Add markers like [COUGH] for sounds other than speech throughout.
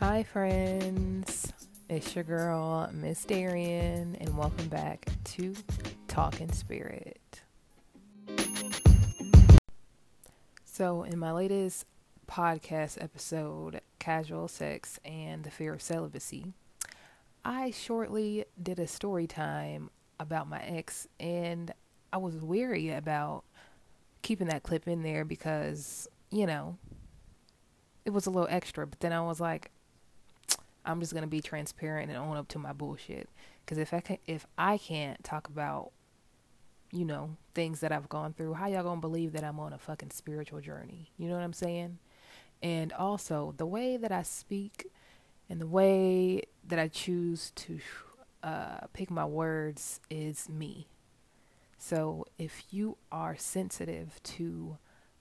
Hi, friends. It's your girl, Miss Darian, and welcome back to Talking Spirit. So, in my latest podcast episode, Casual Sex and the Fear of Celibacy, I shortly did a story time about my ex, and I was weary about keeping that clip in there because, you know, it was a little extra, but then I was like, I'm just gonna be transparent and own up to my bullshit. Because if I can, if I can't talk about, you know, things that I've gone through, how y'all gonna believe that I'm on a fucking spiritual journey? You know what I'm saying? And also the way that I speak, and the way that I choose to uh, pick my words is me. So if you are sensitive to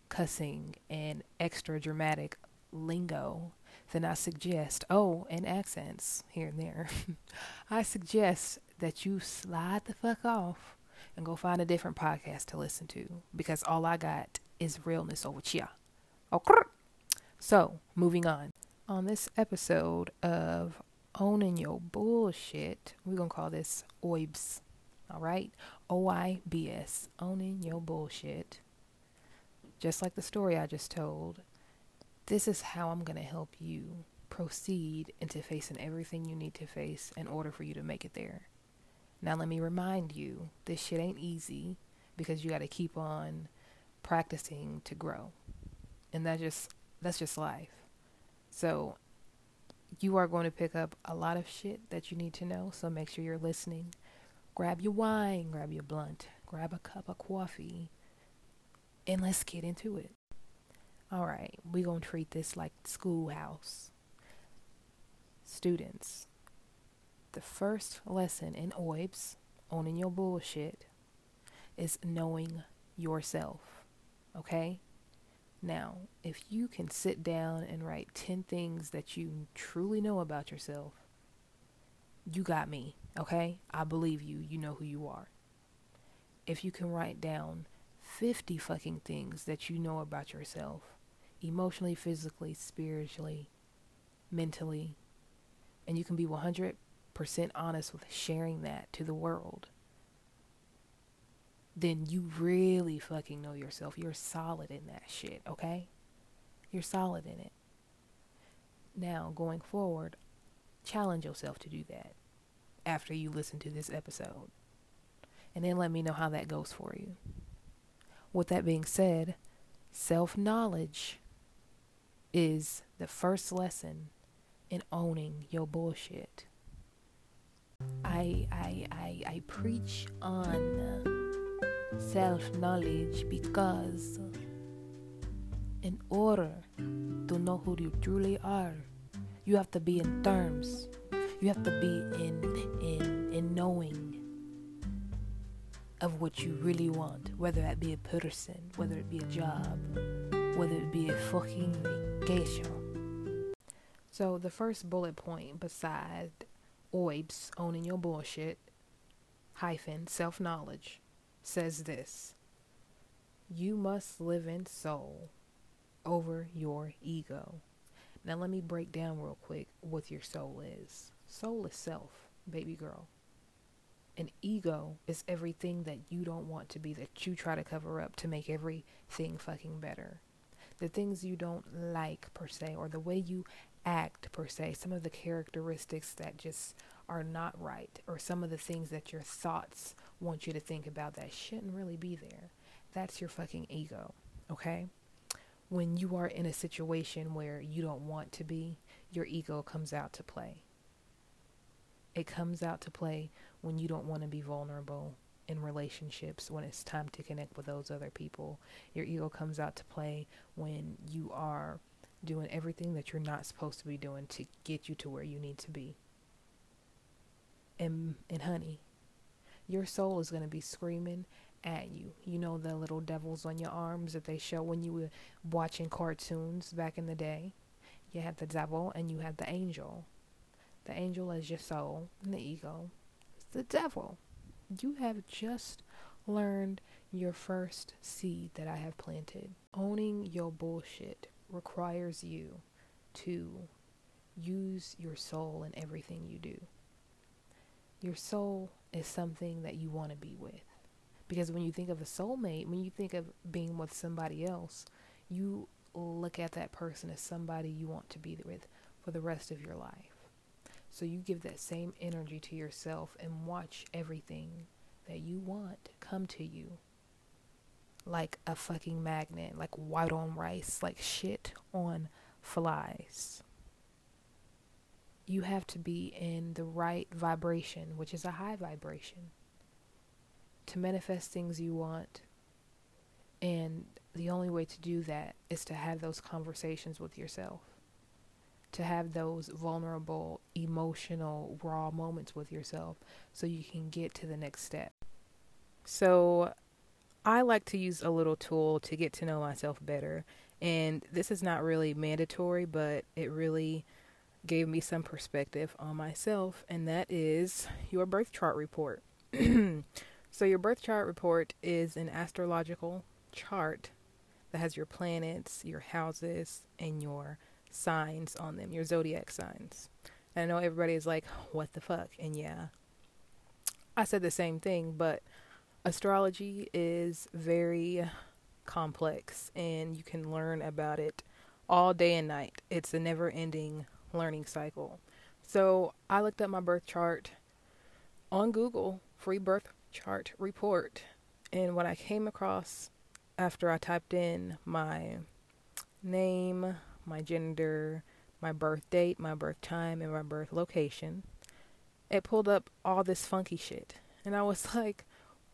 cussing and extra dramatic lingo, then I suggest, oh, and accents here and there, [LAUGHS] I suggest that you slide the fuck off and go find a different podcast to listen to because all I got is realness over here. Okay. So, moving on. On this episode of Owning Your Bullshit, we're going to call this OYBS. All right? O Y B S. Owning Your Bullshit. Just like the story I just told, this is how I'm going to help you proceed into facing everything you need to face in order for you to make it there. Now, let me remind you this shit ain't easy because you got to keep on practicing to grow. And that just that's just life. So, you are going to pick up a lot of shit that you need to know, so make sure you're listening. Grab your wine, grab your blunt, grab a cup of coffee, and let's get into it. All right, we're going to treat this like schoolhouse. Students, the first lesson in OYBS, owning your bullshit, is knowing yourself. Okay? Now, if you can sit down and write 10 things that you truly know about yourself, you got me. Okay? I believe you. You know who you are. If you can write down 50 fucking things that you know about yourself, emotionally, physically, spiritually, mentally, and you can be 100% honest with sharing that to the world, then you really fucking know yourself. You're solid in that shit, okay? You're solid in it. Now, going forward, challenge yourself to do that after you listen to this episode. And then let me know how that goes for you. With that being said, self knowledge is the first lesson in owning your bullshit. I I I, I preach on self knowledge because in order to know who you truly are, you have to be in terms. You have to be in in in knowing of what you really want, whether that be a person, whether it be a job, whether it be a fucking vacation. So the first bullet point beside OYBS, owning your bullshit, hyphen, self knowledge, says this You must live in soul over your ego. Now, let me break down real quick what your soul is. Soul is self, baby girl. An ego is everything that you don't want to be, that you try to cover up to make everything fucking better. The things you don't like, per se, or the way you act, per se, some of the characteristics that just are not right, or some of the things that your thoughts want you to think about that shouldn't really be there. That's your fucking ego, okay? When you are in a situation where you don't want to be, your ego comes out to play. It comes out to play when you don't want to be vulnerable in relationships, when it's time to connect with those other people. Your ego comes out to play when you are doing everything that you're not supposed to be doing to get you to where you need to be. And, and honey, your soul is going to be screaming at you. You know the little devils on your arms that they show when you were watching cartoons back in the day? You had the devil and you had the angel. The angel is your soul, and the ego is the devil. You have just learned your first seed that I have planted. Owning your bullshit requires you to use your soul in everything you do. Your soul is something that you want to be with. Because when you think of a soulmate, when you think of being with somebody else, you look at that person as somebody you want to be with for the rest of your life. So you give that same energy to yourself and watch everything that you want come to you like a fucking magnet, like white on rice, like shit on flies. You have to be in the right vibration, which is a high vibration, to manifest things you want. And the only way to do that is to have those conversations with yourself, to have those vulnerable, emotional, raw moments with yourself so you can get to the next step. So, I like to use a little tool to get to know myself better. And this is not really mandatory, but it really gave me some perspective on myself, and that is your birth chart report. [CLEARS THROAT] so, your birth chart report is an astrological chart that has your planets, your houses, and your signs on them, your zodiac signs. And I know everybody is like, what the fuck? And yeah, I said the same thing, but astrology is very complex and you can learn about it all day and night. It's a never ending learning cycle. So I looked up my birth chart on Google, free birth chart report. And what I came across after I typed in my name, my gender, my birth date, my birth time, and my birth location, it pulled up all this funky shit. And I was [LAUGHS] like,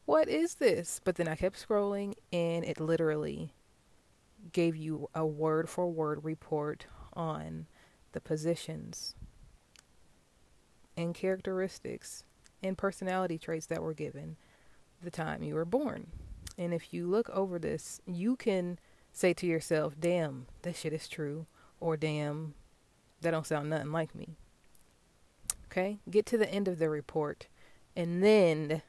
what is this? But then I kept scrolling and it literally gave you a word for word report on the positions and characteristics and personality traits that were given the time you were born. And if you look over this, you can say to yourself, damn, that shit is true, or damn, that don't sound nothing like me. Okay? Get to the end of the report and then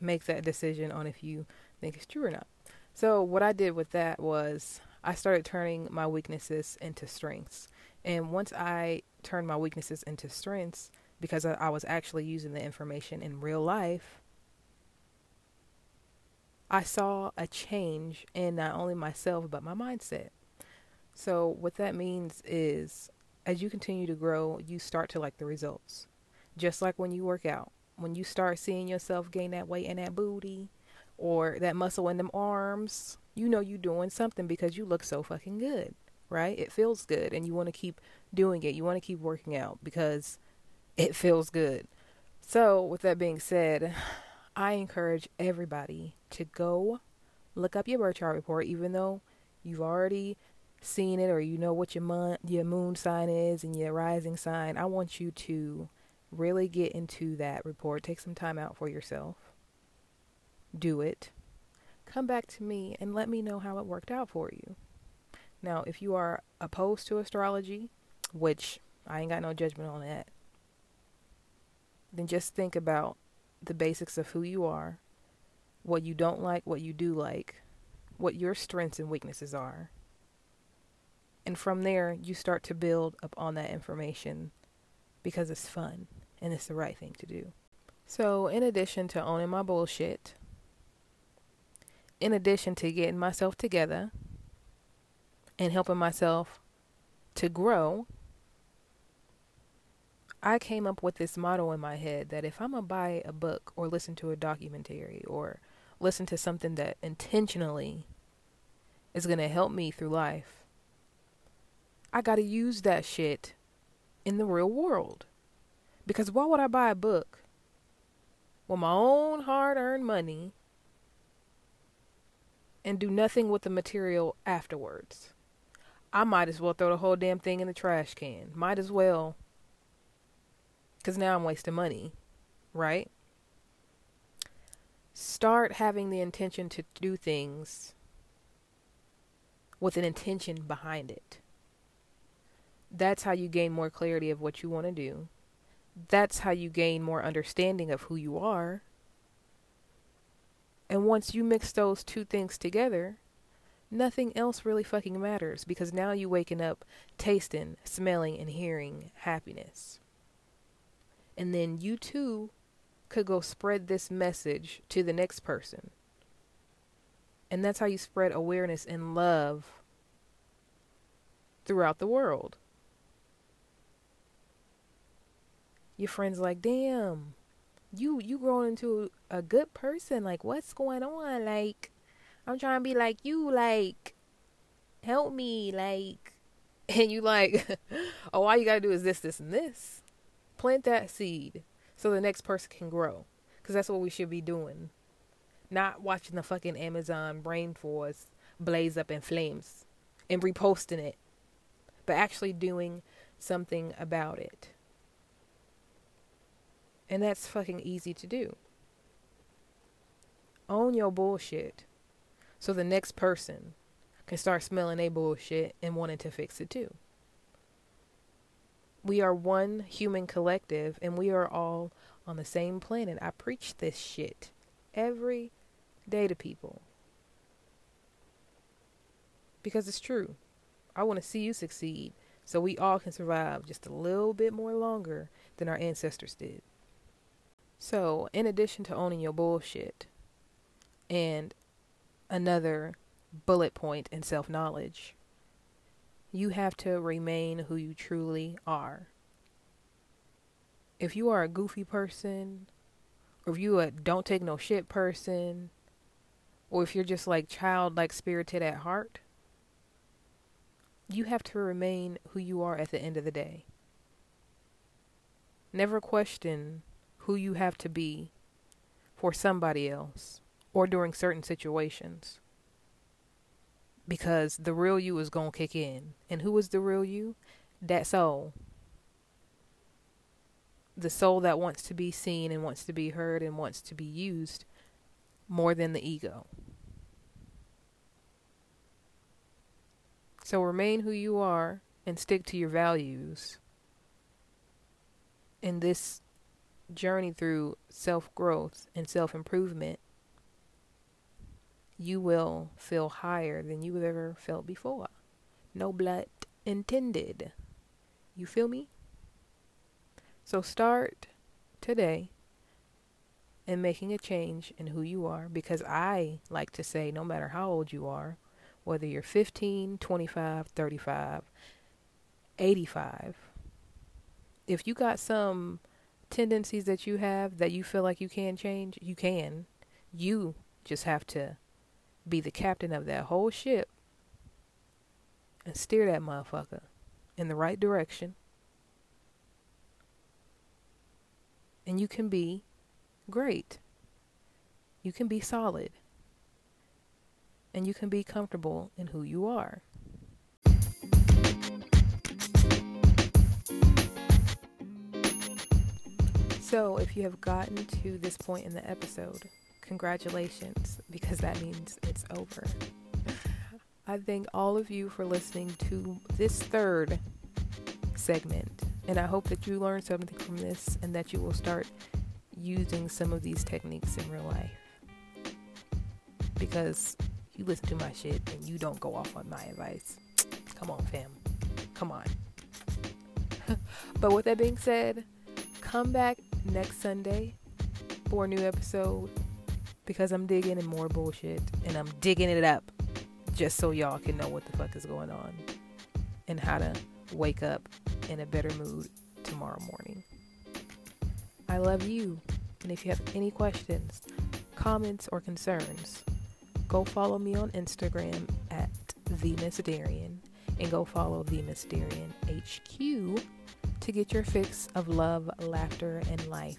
make that decision on if you think it's true or not. So, what I did with that was I started turning my weaknesses into strengths. And once I turned my weaknesses into strengths, because I, was actually using the information in real life, I saw a change in not only myself, but my mindset. So, what that means is as you continue to grow, you start to like the results. Just like when you work out when you start seeing yourself gain that weight and that booty or that muscle in them arms, you know you're doing something because you look so fucking good, right? It feels good and you want to keep doing it. You want to keep working out because it feels good. So, with that being said, [SIGHS] I encourage everybody to go look up your birth chart report, even though you've already seen it or you know what your month, your moon sign is and your rising sign. I want you to really get into that report. Take some time out for yourself. Do it. Come back to me and let me know how it worked out for you. Now, if you are opposed to astrology, which I ain't got no judgment on that, then just think about the basics of who you are, what you don't like, what you do like, what your strengths and weaknesses are. And from there, you start to build upon that information because it's fun and it's the right thing to do. So, in addition to owning my bullshit, in addition to getting myself together and helping myself to grow, I came up with this motto in my head that if I'm going to buy a book or listen to a documentary or listen to something that intentionally is going to help me through life, I got to use that shit in the real world. Because why would I buy a book with my own hard earned money and do nothing with the material afterwards? I might as well throw the whole damn thing in the trash can. Might as well. Because now I'm wasting money, right? Start having the intention to do things with an intention behind it. That's how you gain more clarity of what you want to do that's how you gain more understanding of who you are. And once you mix those two things together, nothing else really fucking matters because now you waking up tasting, smelling, and hearing happiness. And then you too could go spread this message to the next person. And that's how you spread awareness and love throughout the world. Your friends like, damn, you you growing into a good person. Like, what's going on? Like, I'm trying to be like you. Like, help me. Like, [LAUGHS] and you like, [LAUGHS] oh, all you gotta do is this, this, and this. Plant that seed so the next person can grow. Because that's what we should be doing. Not watching the fucking Amazon rainforest blaze up in flames and reposting it, but actually doing something about it. And that's fucking easy to do. Own your bullshit so the next person can start smelling a bullshit and wanting to fix it too. We are one human collective and we are all on the same planet. I preach this shit every day to people. Because it's true. I want to see you succeed so we all can survive just a little bit more longer than our ancestors did. So, in addition to owning your bullshit, and another bullet point in self knowledge, you have to remain who you truly are. If you are a goofy person, or if you a don't take no shit person, or if you're just like childlike spirited at heart, you have to remain who you are at the end of the day. Never question who you have to be for somebody else or during certain situations because the real you is going to kick in. And who is the real you? That soul. The soul that wants to be seen and wants to be heard and wants to be used more than the ego. So remain who you are and stick to your values in this journey through self growth and self improvement you will feel higher than you have ever felt before. No blood intended. You feel me? So start today in making a change in who you are because I like to say no matter how old you are, whether you're 15, 25, 35, 85, if you got some tendencies that you have that you feel like you can change, you can. You just have to be the captain of that whole ship and steer that motherfucker in the right direction. And you can be great. You can be solid. And you can be comfortable in who you are. So, if you have gotten to this point in the episode, congratulations because that means it's over. I thank all of you for listening to this third segment, and I hope that you learned something from this and that you will start using some of these techniques in real life. Because you listen to my shit and you don't go off on my advice. Come on, fam. Come on. [LAUGHS] but with that being said, come back next Sunday for a new episode because I'm digging in more bullshit and I'm digging it up just so y'all can know what the fuck is going on and how to wake up in a better mood tomorrow morning. I love you. And if you have any questions, comments, or concerns, go follow me on Instagram at the Miss Darian and go follow the Miss Darian HQ to get your fix of love, laughter, and life.